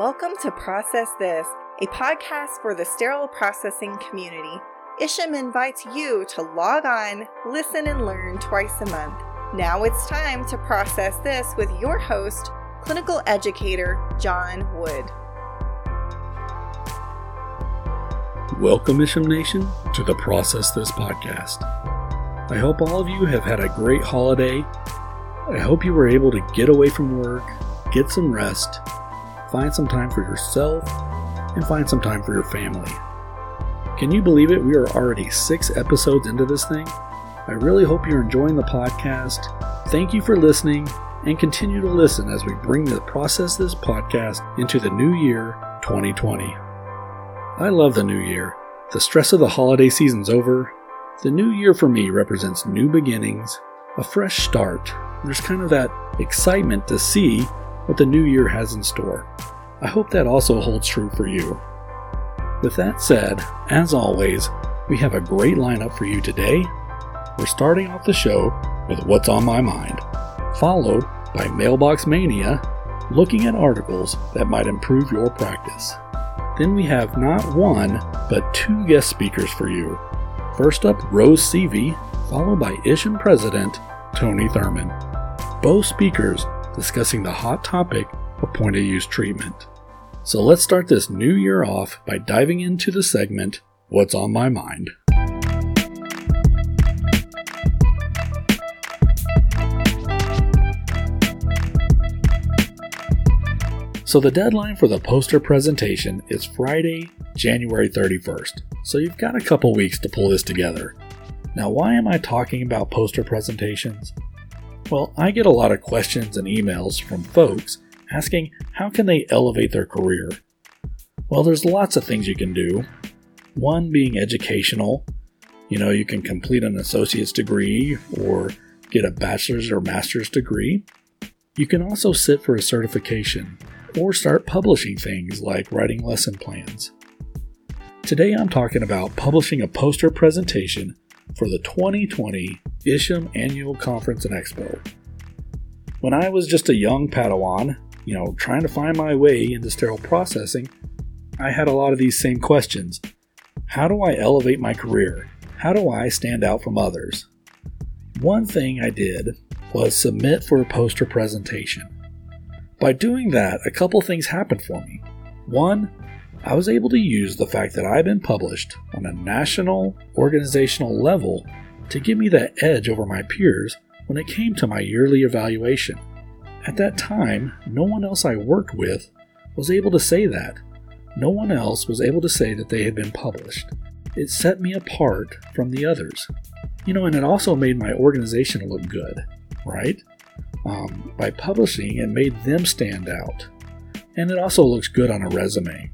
Welcome to Process This, a podcast for the sterile processing community. Isham invites you to log on, listen, and learn twice a month. Now it's time to process this with your host, clinical educator John Wood. Welcome, Isham Nation, to the Process This podcast. I hope all of you have had a great holiday. I hope you were able to get away from work, get some rest, find some time for yourself, and find some time for your family. Can you believe it? We are already six episodes into this thing. I really hope you're enjoying the podcast. Thank you for listening and continue to listen as we bring the Process This podcast into the new year 2020. I love the new year. The stress of the holiday season's over. The new year for me represents new beginnings, a fresh start. There's kind of that excitement to see what the new year has in store. I hope that also holds true for you. With that said, as always, we have a great lineup for you today. We're starting off the show with What's on My Mind, followed by Mailbox Mania, looking at articles that might improve your practice. Then we have not one, but two guest speakers for you. First up, Rose Seavey, followed by Isham President Tony Thurman. Both speakers discussing the hot topic of point of use treatment. So let's start this new year off by diving into the segment What's on My Mind. So the deadline for the poster presentation is Friday, January 31st. So you've got a couple weeks to pull this together. Now, why am I talking about poster presentations? Well, I get a lot of questions and emails from folks asking how can they elevate their career. Well, there's lots of things you can do. One being educational. You know, you can complete an associate's degree or get a bachelor's or master's degree. You can also sit for a certification or start publishing things like writing lesson plans. Today I'm talking about publishing a poster presentation for the 2020 Isham Annual Conference and Expo. When I was just a young Padawan, you know, trying to find my way into sterile processing, I had a lot of these same questions. How do I elevate my career? How do I stand out from others? One thing I did was submit for a poster presentation. By doing that, a couple things happened for me. One, I was able to use the fact that I've been published on a national organizational level to give me that edge over my peers when it came to my yearly evaluation. At that time, no one else I worked with was able to say that. No one else was able to say that they had been published. It set me apart from the others. You know, and it also made my organization look good, right? Um, by publishing, it made them stand out. And it also looks good on a resume.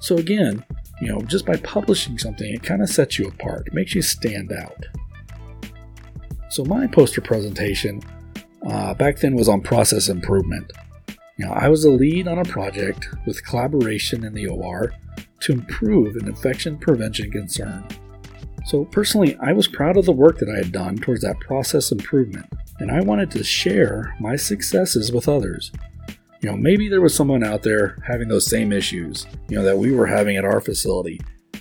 So, again, you know, just by publishing something, it kind of sets you apart, it makes you stand out. So, my poster presentation uh, back then was on process improvement. You know, I was a lead on a project with collaboration in the OR to improve an infection prevention concern. So, personally, I was proud of the work that I had done towards that process improvement, and I wanted to share my successes with others. You know, maybe there was someone out there having those same issues, you know, that we were having at our facility.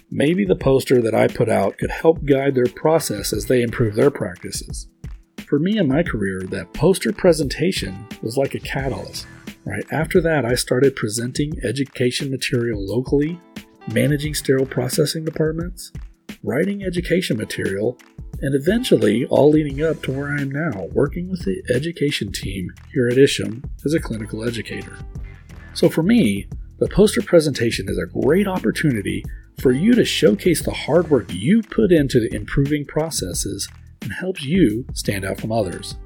Maybe the poster that I put out could help guide their process as they improve their practices. For me in my career, that poster presentation was like a catalyst. Right after that, I started presenting education material locally, managing sterile processing departments, writing education material, and eventually all leading up to where I am now, working with the education team here at Isham as a clinical educator. So for me, the poster presentation is a great opportunity for you to showcase the hard work you put into the improving processes and helps you stand out from others.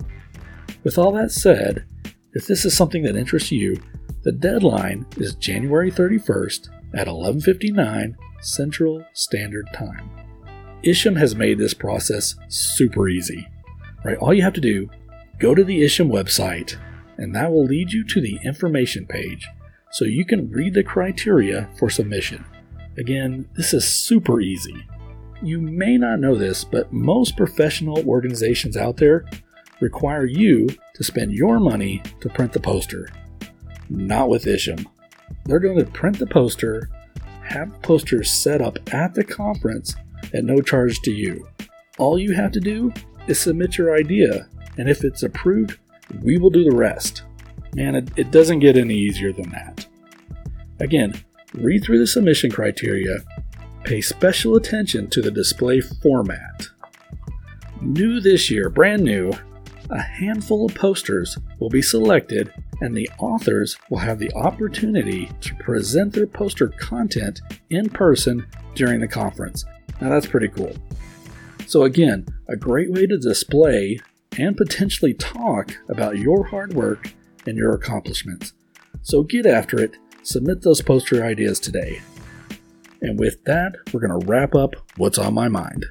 With all that said, if this is something that interests you, the deadline is January 31st at 11:59 Central Standard Time. Isham has made this process super easy. Right? All you have to do, go to the Isham website, and that will lead you to the information page so you can read the criteria for submission. Again, this is super easy. You may not know this, but most professional organizations out there require you to spend your money to print the poster. Not with Isham. They're going to print the poster, have the poster set up at the conference at no charge to you. All you have to do is submit your idea, and if it's approved, we will do the rest. Man, it, it doesn't get any easier than that. Again, read through the submission criteria, pay special attention to the display format. New this year, brand new, a handful of posters will be selected and the authors will have the opportunity to present their poster content in person during the conference. Now that's pretty cool. So, again, a great way to display and potentially talk about your hard work and your accomplishments. So, get after it, submit those poster ideas today. And with that, we're going to wrap up what's on my mind.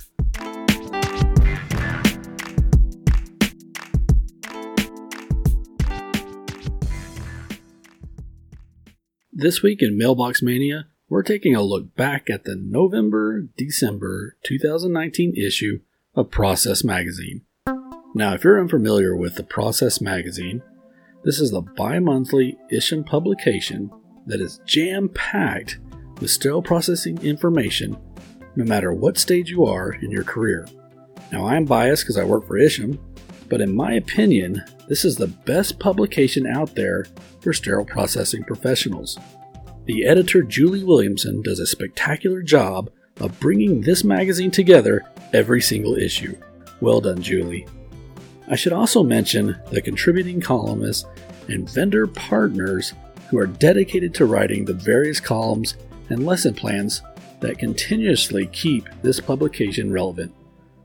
This week in Mailbox Mania, we're taking a look back at the November December 2019 issue of Process Magazine. Now, if you're unfamiliar with the Process Magazine, this is the bi monthly Isham publication that is jam packed with sterile processing information no matter what stage you are in your career. Now, I'm biased because I work for Isham, but in my opinion, this is the best publication out there for sterile processing professionals. The editor, Julie Williamson, does a spectacular job of bringing this magazine together every single issue. Well done, Julie. I should also mention the contributing columnists and vendor partners who are dedicated to writing the various columns and lesson plans that continuously keep this publication relevant.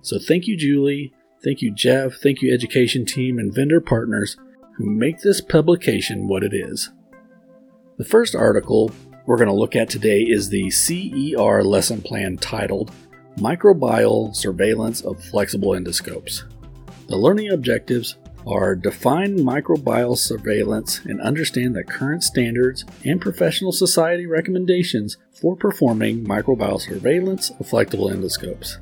So thank you, Julie, Thank you, Jeff. Thank you, education team and vendor partners who make this publication what it is. The first article we're going to look at today is the CER lesson plan titled Microbial Surveillance of Flexible Endoscopes. The learning objectives are define microbial surveillance and understand the current standards and professional society recommendations for performing microbial surveillance of flexible endoscopes.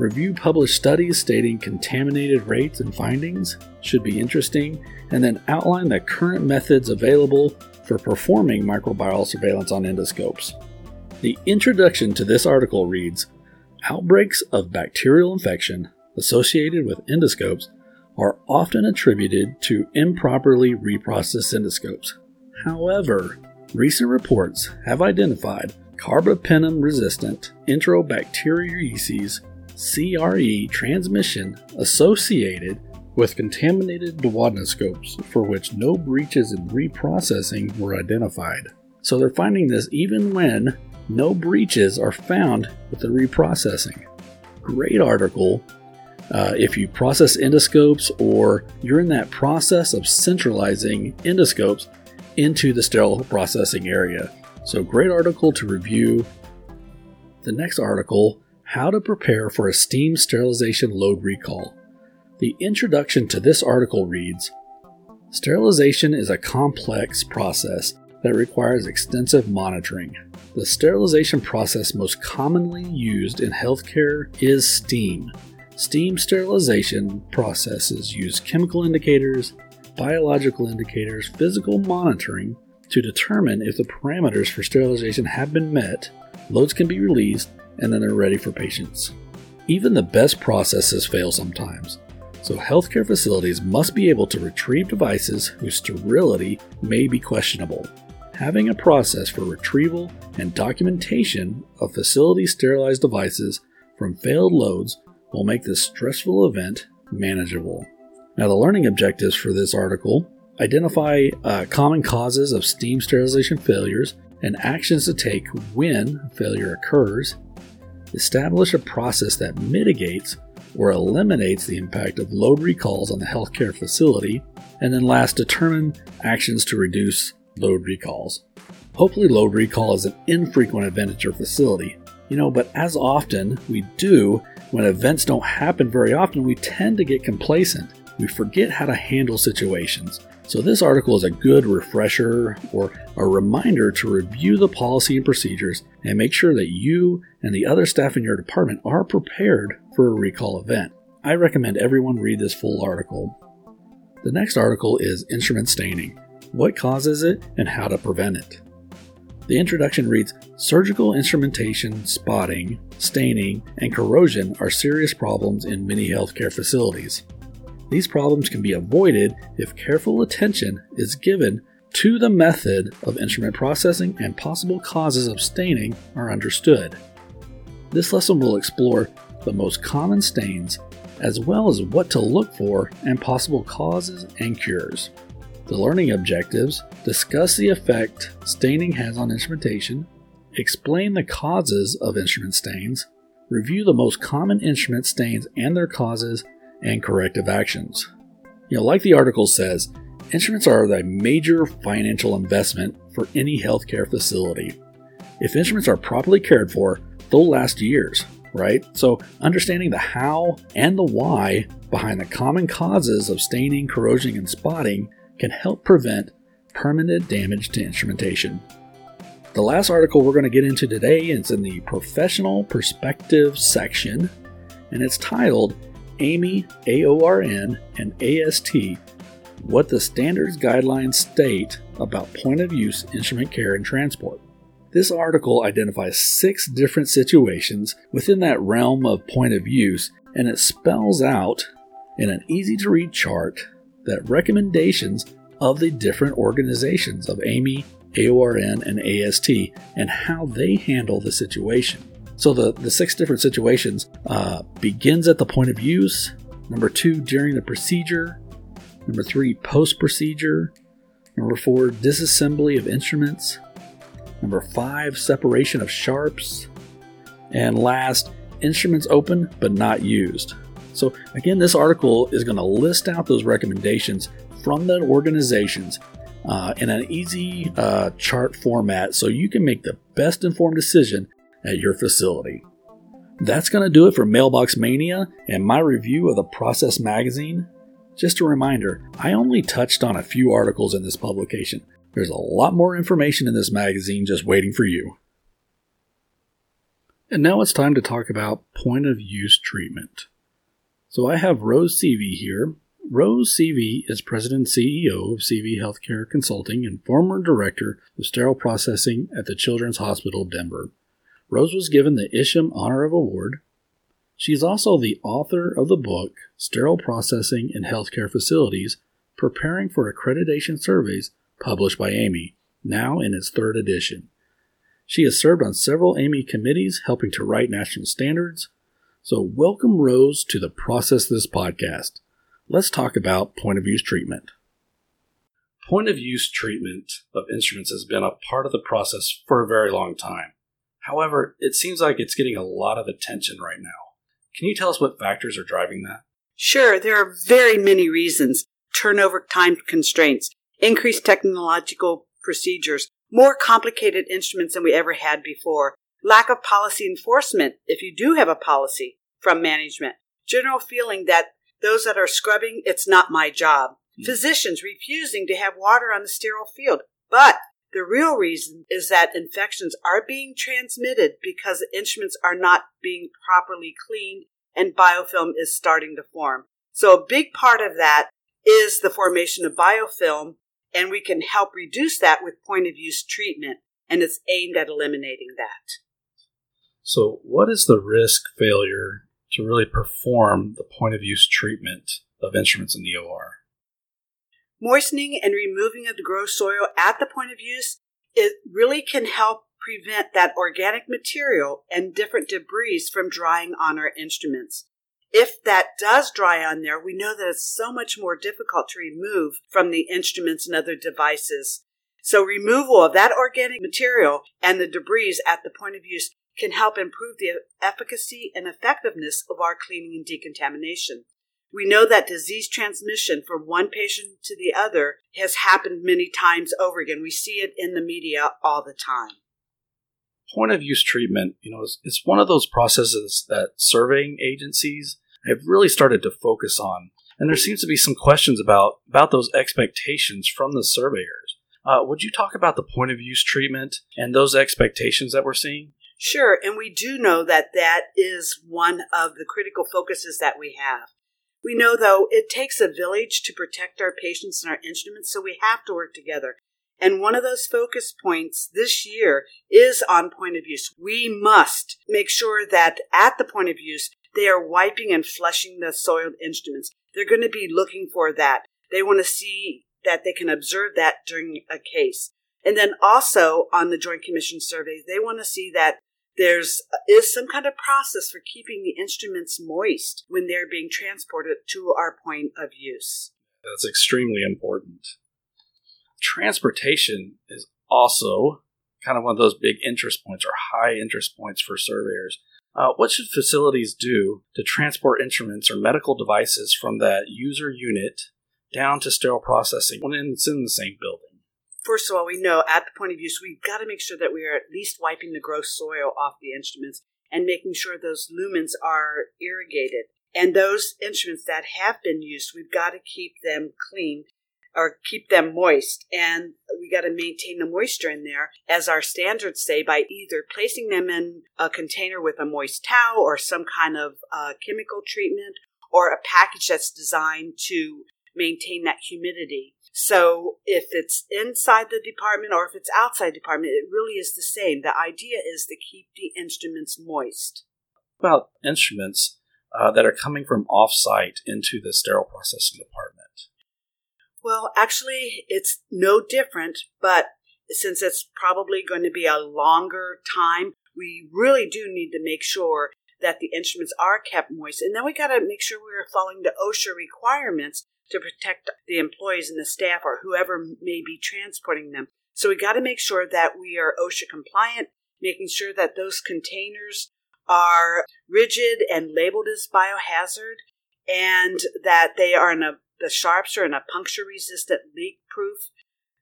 Review published studies stating contaminated rates and findings should be interesting, and then outline the current methods available for performing microbial surveillance on endoscopes. The introduction to this article reads Outbreaks of bacterial infection associated with endoscopes are often attributed to improperly reprocessed endoscopes. However, recent reports have identified carbapenem resistant enterobacteriaceae CRE transmission associated with contaminated duodenoscopes for which no breaches in reprocessing were identified. So they're finding this even when no breaches are found with the reprocessing. Great article. Uh, if you process endoscopes or you're in that process of centralizing endoscopes into the sterile processing area. So, great article to review. The next article how to Prepare for a Steam Sterilization Load Recall. The introduction to this article reads Sterilization is a complex process that requires extensive monitoring. The sterilization process most commonly used in healthcare is steam. Steam sterilization processes use chemical indicators, biological indicators, physical monitoring to determine if the parameters for sterilization have been met, loads can be released, and then they're ready for patients. Even the best processes fail sometimes, so healthcare facilities must be able to retrieve devices whose sterility may be questionable. Having a process for retrieval and documentation of facility sterilized devices from failed loads will make this stressful event manageable. Now, the learning objectives for this article identify uh, common causes of steam sterilization failures and actions to take when failure occurs, establish a process that mitigates or eliminates the impact of load recalls on the healthcare facility, and then last, determine actions to reduce load recalls. Hopefully, load recall is an infrequent event at your facility. You know, but as often we do, when events don't happen very often, we tend to get complacent. We forget how to handle situations. So, this article is a good refresher or a reminder to review the policy and procedures and make sure that you and the other staff in your department are prepared for a recall event. I recommend everyone read this full article. The next article is instrument staining. what causes it, and how to prevent it. The introduction reads Surgical instrumentation, spotting, staining, and corrosion are serious problems in many healthcare facilities. These problems can be avoided if careful attention is given to the method of instrument processing and possible causes of staining are understood. This lesson will explore the most common stains as well as what to look for and possible causes and cures. The learning objectives discuss the effect staining has on instrumentation, explain the causes of instrument stains, review the most common instrument stains and their causes, and corrective actions. You know, like the article says, instruments are the major financial investment for any healthcare facility. If instruments are properly cared for, they'll last years, right? So, understanding the how and the why behind the common causes of staining, corrosion, and spotting can help prevent permanent damage to instrumentation. The last article we're going to get into today is in the Professional Perspective section, and it's titled AAMI, AORN, and AST What the Standards Guidelines State About Point of Use Instrument Care and Transport. This article identifies six different situations within that realm of point of use, and it spells out in an easy to read chart that recommendations of the different organizations of AAMI, AORN, and AST and how they handle the situation. So the, the six different situations uh, begins at the point of use, number two, during the procedure, number three, post procedure, number four, disassembly of instruments, Number five, separation of sharps. And last, instruments open but not used. So, again, this article is going to list out those recommendations from the organizations uh, in an easy uh, chart format so you can make the best informed decision at your facility. That's going to do it for Mailbox Mania and my review of the Process Magazine. Just a reminder, I only touched on a few articles in this publication. There's a lot more information in this magazine just waiting for you. And now it's time to talk about point of use treatment. So I have Rose Seavey here. Rose Seavey is President and CEO of Seavey Healthcare Consulting and former Director of Sterile Processing at the Children's Hospital of Denver. Rose was given the Isham Honor of Award. She is also the author of the book Sterile Processing in Healthcare Facilities Preparing for Accreditation Surveys published by AAMI, now in its third edition. She has served on several AAMI committees helping to write national standards. So, welcome, Rose, to the Process This podcast. Let's talk about point of use treatment. Point of use treatment of instruments has been a part of the process for a very long time. However, it seems like it's getting a lot of attention right now. Can you tell us what factors are driving that? Sure, there are very many reasons. Turnover time constraints, increased technological procedures, more complicated instruments than we ever had before, lack of policy enforcement, if you do have a policy from management, general feeling that those that are scrubbing, it's not my job, mm-hmm. physicians refusing to have water on the sterile field. But the real reason is that infections are being transmitted because instruments are not being properly cleaned and biofilm is starting to form. So a big part of that is the formation of biofilm and we can help reduce that with point of use treatment, and it's aimed at eliminating that. So, what is the risk failure to really perform the point of use treatment of instruments in the OR? Moistening and removing of the gross soil at the point of use, it really can help prevent that organic material and different debris from drying on our instruments. If that does dry on there, we know that it's so much more difficult to remove from the instruments and other devices. So removal of that organic material and the debris at the point of use can help improve the efficacy and effectiveness of our cleaning and decontamination. We know that disease transmission from one patient to the other has happened many times over again. We see it in the media all the time. Point of use treatment, you know, it's, it's one of those processes that surveying agencies have really started to focus on. And there seems to be some questions about, about those expectations from the surveyors. Uh, would you talk about the point of use treatment and those expectations that we're seeing? Sure, and we do know that that is one of the critical focuses that we have. We know, though, it takes a village to protect our patients and our instruments, so we have to work together. And one of those focus points this year is on point of use. We must make sure that at the point of use, they are wiping and flushing the soiled instruments. They're going to be looking for that. They want to see that they can observe that during a case. And then also on the Joint Commission surveys, they want to see that there's is some kind of process for keeping the instruments moist when they're being transported to our point of use. That's extremely important. Transportation is also kind of one of those big interest points or high interest points for surveyors. Uh, what should facilities do to transport instruments or medical devices from that user unit down to sterile processing when it's in the same building? First of all, we know at the point of use, we've got to make sure that we are at least wiping the gross soil off the instruments and making sure those lumens are irrigated. And those instruments that have been used, we've got to keep them clean or keep them moist. And we got to maintain the moisture in there, as our standards say, by either placing them in a container with a moist towel or some kind of uh, chemical treatment or a package that's designed to maintain that humidity. So if it's inside the department or if it's outside department, it really is the same. The idea is to keep the instruments moist. About instruments uh, that are coming from off-site into the sterile processing department. Well, actually, it's no different, but since it's probably going to be a longer time, we really do need to make sure that the instruments are kept moist. And then we got to make sure we are following the OSHA requirements to protect the employees and the staff or whoever may be transporting them. So we got to make sure that we are OSHA compliant, making sure that those containers are rigid and labeled as biohazard and that they are in a the sharps are in a puncture resistant leak proof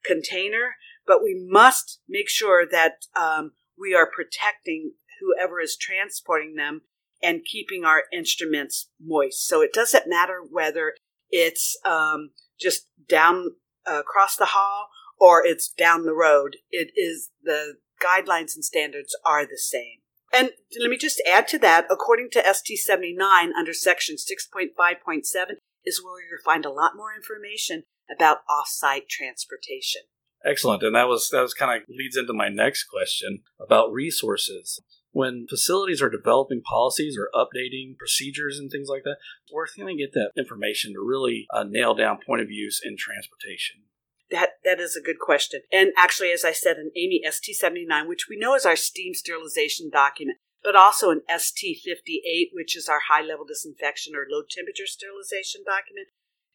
container but we must make sure that um, we are protecting whoever is transporting them and keeping our instruments moist so it doesn't matter whether it's um, just down uh, across the hall or it's down the road. It is the guidelines and standards are the same. And let me just add to that, according to ST 79 under section 6.5.7 is where you'll find a lot more information about off-site transportation. Excellent. And that was that was kind of leads into my next question about resources when facilities are developing policies or updating procedures and things like that, we're going to get that information to really uh, nail down point of use in transportation. That that is a good question. And actually, as I said, an AAMI ST79, which we know is our steam sterilization document, but also an ST58, which is our high level disinfection or low temperature sterilization document.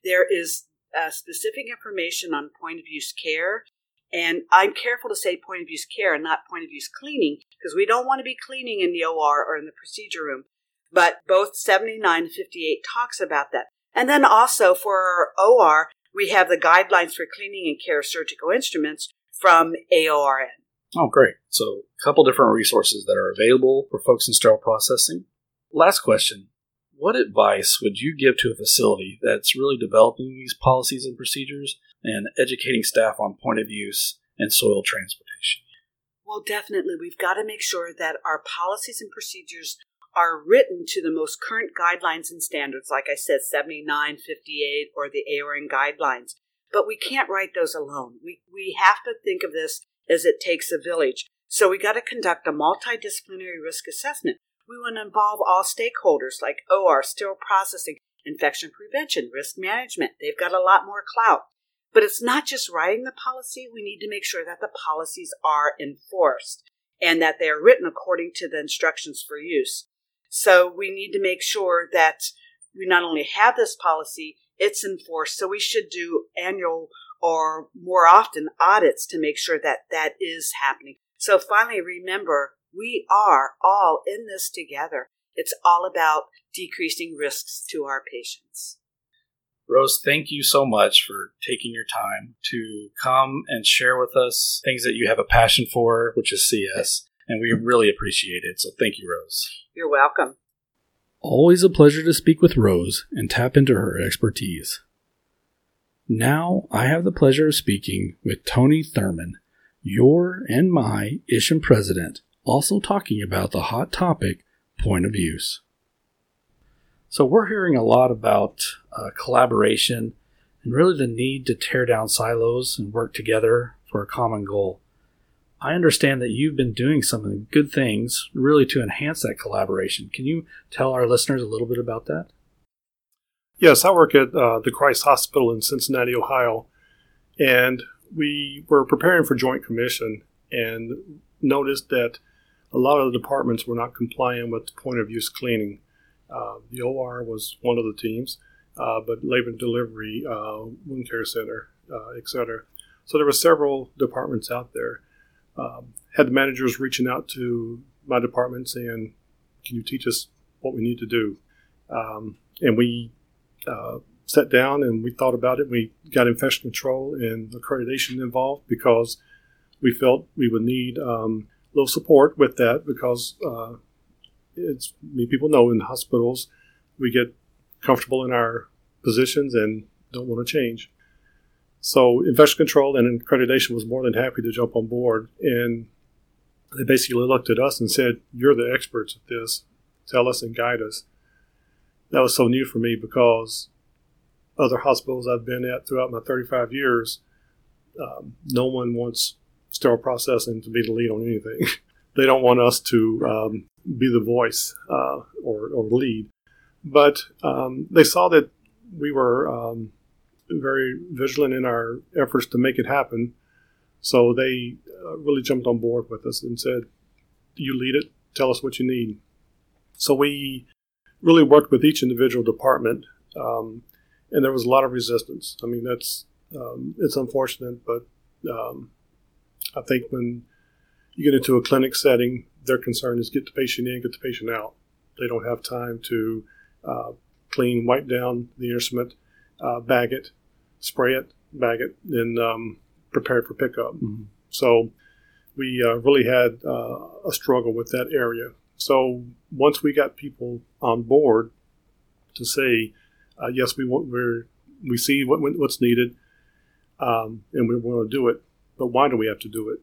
There is uh, specific information on point of use care and I'm careful to say point of use care and not point of use cleaning because we don't want to be cleaning in the OR or in the procedure room. But both 79 and 58 talks about that. And then also for OR, we have the guidelines for cleaning and care of surgical instruments from AORN. Oh, great. So, a couple different resources that are available for folks in sterile processing. Last question What advice would you give to a facility that's really developing these policies and procedures and educating staff on point of use and soil transportation? Well, definitely. We've got to make sure that our policies and procedures are written to the most current guidelines and standards, like I said, 79, 58, or the AORN guidelines. But we can't write those alone. We, we have to think of this as it takes a village. So we got to conduct a multidisciplinary risk assessment. We want to involve all stakeholders like OR, sterile processing, infection prevention, risk management. They've got a lot more clout. But it's not just writing the policy. We need to make sure that the policies are enforced and that they are written according to the instructions for use. So we need to make sure that we not only have this policy, it's enforced. So we should do annual or more often audits to make sure that that is happening. So finally, remember, we are all in this together. It's all about decreasing risks to our patients. Rose, thank you so much for taking your time to come and share with us things that you have a passion for, which is CS, and we really appreciate it. So thank you, Rose. You're welcome. Always a pleasure to speak with Rose and tap into her expertise. Now I have the pleasure of speaking with Tony Thurman, your and my ISHM president, also talking about the hot topic point of use. So we're hearing a lot about uh, collaboration, and really the need to tear down silos and work together for a common goal. I understand that you've been doing some good things really to enhance that collaboration. Can you tell our listeners a little bit about that? Yes, I work at uh, the Christ Hospital in Cincinnati, Ohio, and we were preparing for Joint Commission and noticed that a lot of the departments were not compliant with point of use cleaning. Uh, the OR was one of the teams, uh, but labor and delivery, uh, wound care center, uh, cetera. So there were several departments out there um, had the managers reaching out to my department saying, "Can you teach us what we need to do?" Um, and we uh, sat down and we thought about it. We got infection control and accreditation involved because we felt we would need um, a little support with that because uh, it's mean, people know in hospitals we get comfortable in our positions and don't want to change. So infection control and accreditation was more than happy to jump on board, and they basically looked at us and said, "You're the experts at this. Tell us and guide us." That was so new for me because other hospitals I've been at throughout my 35 years, um, no one wants sterile processing to be the lead on anything. they don't want us to um, be the voice uh, or, or, lead. But um, they saw that we were um, very vigilant in our efforts to make it happen. So they uh, really jumped on board with us and said, "You lead it. Tell us what you need." So we really worked with each individual department, um, and there was a lot of resistance. I mean, that's um, it's unfortunate, but um, I think when you get into a clinic setting, their concern is get the patient in, get the patient out. They don't have time to clean, wipe down the instrument, uh, bag it, spray it, bag it, and um, prepare it for pickup. Mm-hmm. So we uh, really had uh, a struggle with that area. So once we got people on board to say, uh, yes, we want, we're, we see what, what's needed, um, and we want to do it, but why do we have to do it?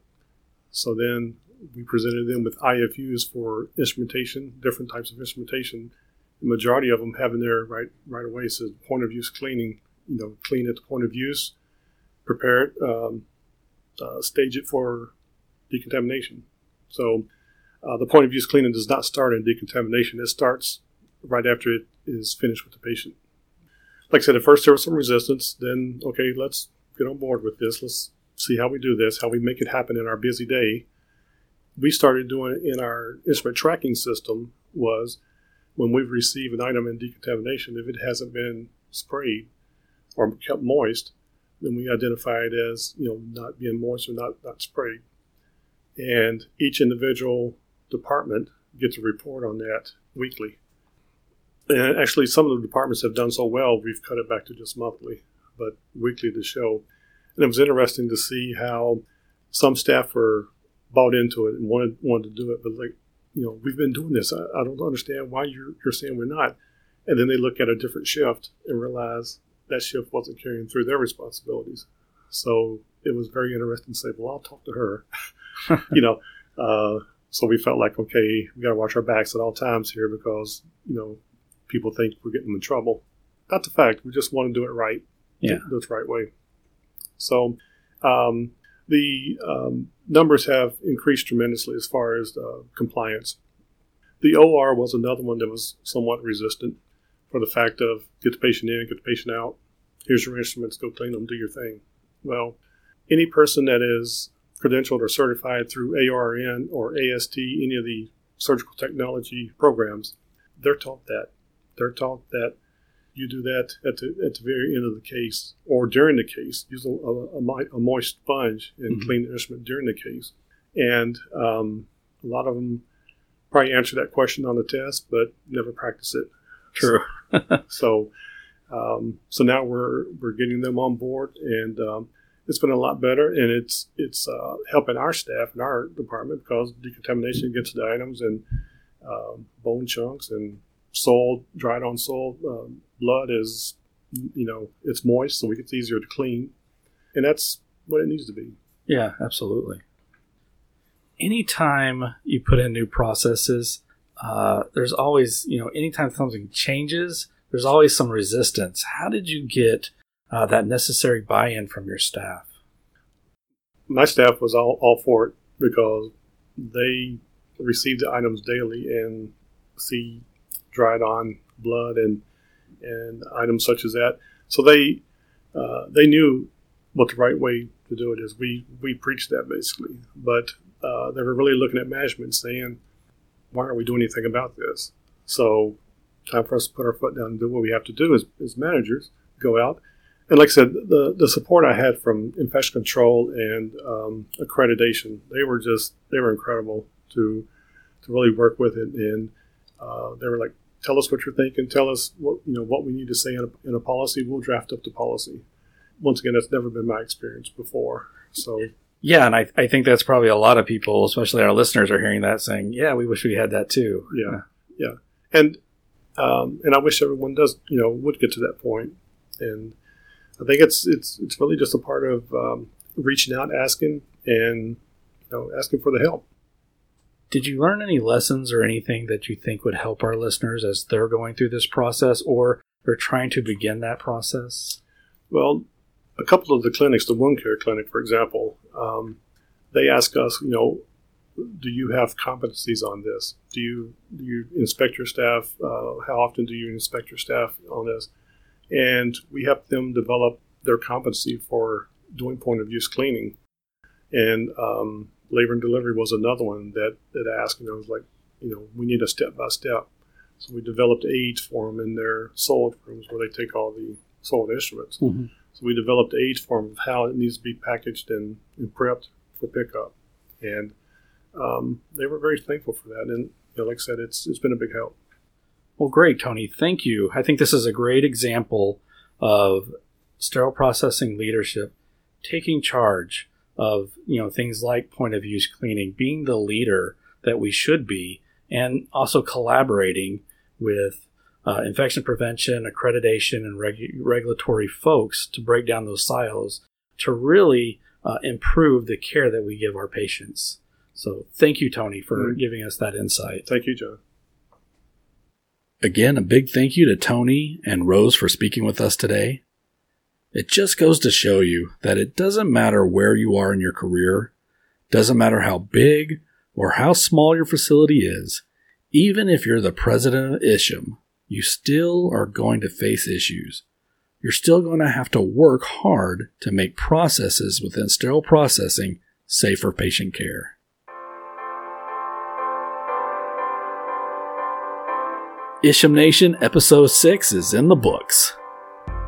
So then we presented them with IFUs for instrumentation, different types of instrumentation. The majority of them having their right right away says point of use cleaning you know, clean at the point of use, prepare it, um, uh, stage it for decontamination. So uh, the point of use cleaning does not start in decontamination. It starts right after it is finished with the patient. Like I said, at first there was some resistance. Then, okay, let's get on board with this. Let's see how we do this, how we make it happen in our busy day. We started doing it in our instrument tracking system was when we receive an item in decontamination, if it hasn't been sprayed, or kept moist, then we identify it as you know not being moist or not not sprayed. And each individual department gets a report on that weekly. And actually, some of the departments have done so well, we've cut it back to just monthly, but weekly to show. And it was interesting to see how some staff were bought into it and wanted wanted to do it, but like, you know, we've been doing this. I, I don't understand why you're, you're saying we're not. And then they look at a different shift and realize that shift wasn't carrying through their responsibilities. So it was very interesting to say, well, I'll talk to her. you know, uh, so we felt like, okay, we got to watch our backs at all times here because, you know, people think we're getting them in trouble. Not the fact. We just want to do it right. Yeah. The, the right way. So um, the um, numbers have increased tremendously as far as uh, compliance. The OR was another one that was somewhat resistant for the fact of get the patient in, get the patient out. Here's your instruments, go clean them, do your thing. Well, any person that is credentialed or certified through ARN or AST, any of the surgical technology programs, they're taught that. They're taught that you do that at the, at the very end of the case or during the case. Use a, a, a moist sponge and mm-hmm. clean the instrument during the case. And um, a lot of them probably answer that question on the test, but never practice it. True. so, um, so now we're we're getting them on board, and um, it's been a lot better, and it's it's uh, helping our staff and our department because decontamination gets the items and um, bone chunks and soil, dried on soil, um, blood is you know it's moist, so it's easier to clean, and that's what it needs to be. Yeah, absolutely. Anytime you put in new processes, uh, there's always, you know, anytime something changes, there's always some resistance. How did you get uh, that necessary buy-in from your staff? My staff was all, all for it because they receive the items daily and see dried on blood and and items such as that. So they uh, they knew what the right way to do it is. We we preached that basically, but uh, they were really looking at management saying, "Why aren't we doing anything about this?" So time for us to put our foot down and do what we have to do as, as managers. Go out and like I said, the the support I had from infection control and um, accreditation, they were just they were incredible to to really work with it, and uh, they were like, "Tell us what you're thinking. Tell us what you know what we need to say in a, in a policy. We'll draft up the policy." Once again, that's never been my experience before. So yeah, and I, I think that's probably a lot of people, especially our listeners, are hearing that saying, "Yeah, we wish we had that too." Yeah, yeah, and um, and I wish everyone does, you know, would get to that point. And I think it's it's it's really just a part of um, reaching out, asking, and you know, asking for the help. Did you learn any lessons or anything that you think would help our listeners as they're going through this process or they're trying to begin that process? Well, a couple of the clinics, the wound care clinic, for example, um, they ask us, you know, do you have competencies on this? Do you do you inspect your staff? Uh, how often do you inspect your staff on this? And we help them develop their competency for doing point of use cleaning. And um, labor and delivery was another one that that asked, you I was like, you know, we need a step by step. So we developed aids for them in their sold rooms where they take all the sold instruments. Mm-hmm. So we developed aids for them of how it needs to be packaged and, and prepped for pickup. And um, they were very thankful for that. And you know, like I said, it's it's been a big help. Well, great, Tony. Thank you. I think this is a great example of sterile processing leadership taking charge of you know things like point of use cleaning, being the leader that we should be, and also collaborating with uh, infection prevention, accreditation, and regu- regulatory folks to break down those silos to really uh, improve the care that we give our patients. So thank you, Tony, for mm-hmm. giving us that insight. Thank you, John. Again, a big thank you to Tony and Rose for speaking with us today. It just goes to show you that it doesn't matter where you are in your career, doesn't matter how big or how small your facility is, even if you're the president of Isham, you still are going to face issues. You're still going to have to work hard to make processes within sterile processing safe for patient care. Isham Nation Episode 6 is in the books.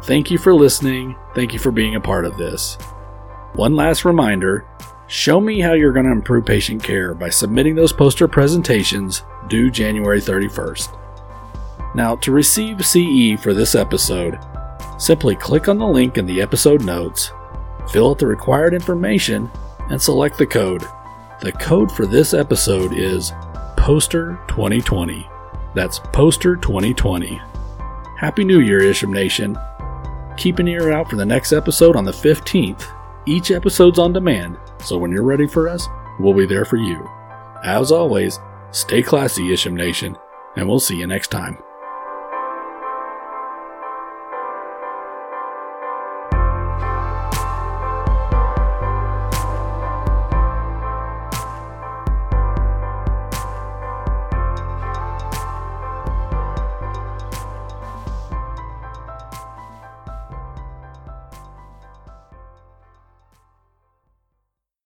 Thank you for listening. Thank you for being a part of this. One last reminder show me how you're going to improve patient care by submitting those poster presentations due January 31st. Now, to receive CE for this episode, simply click on the link in the episode notes, fill out the required information, and select the code. The code for this episode is Poster 2020. That's Poster 2020. Happy New Year, Isham Nation. Keep an ear out for the next episode on the 15th. Each episode's on demand, so when you're ready for us, we'll be there for you. As always, stay classy, Isham Nation, and we'll see you next time.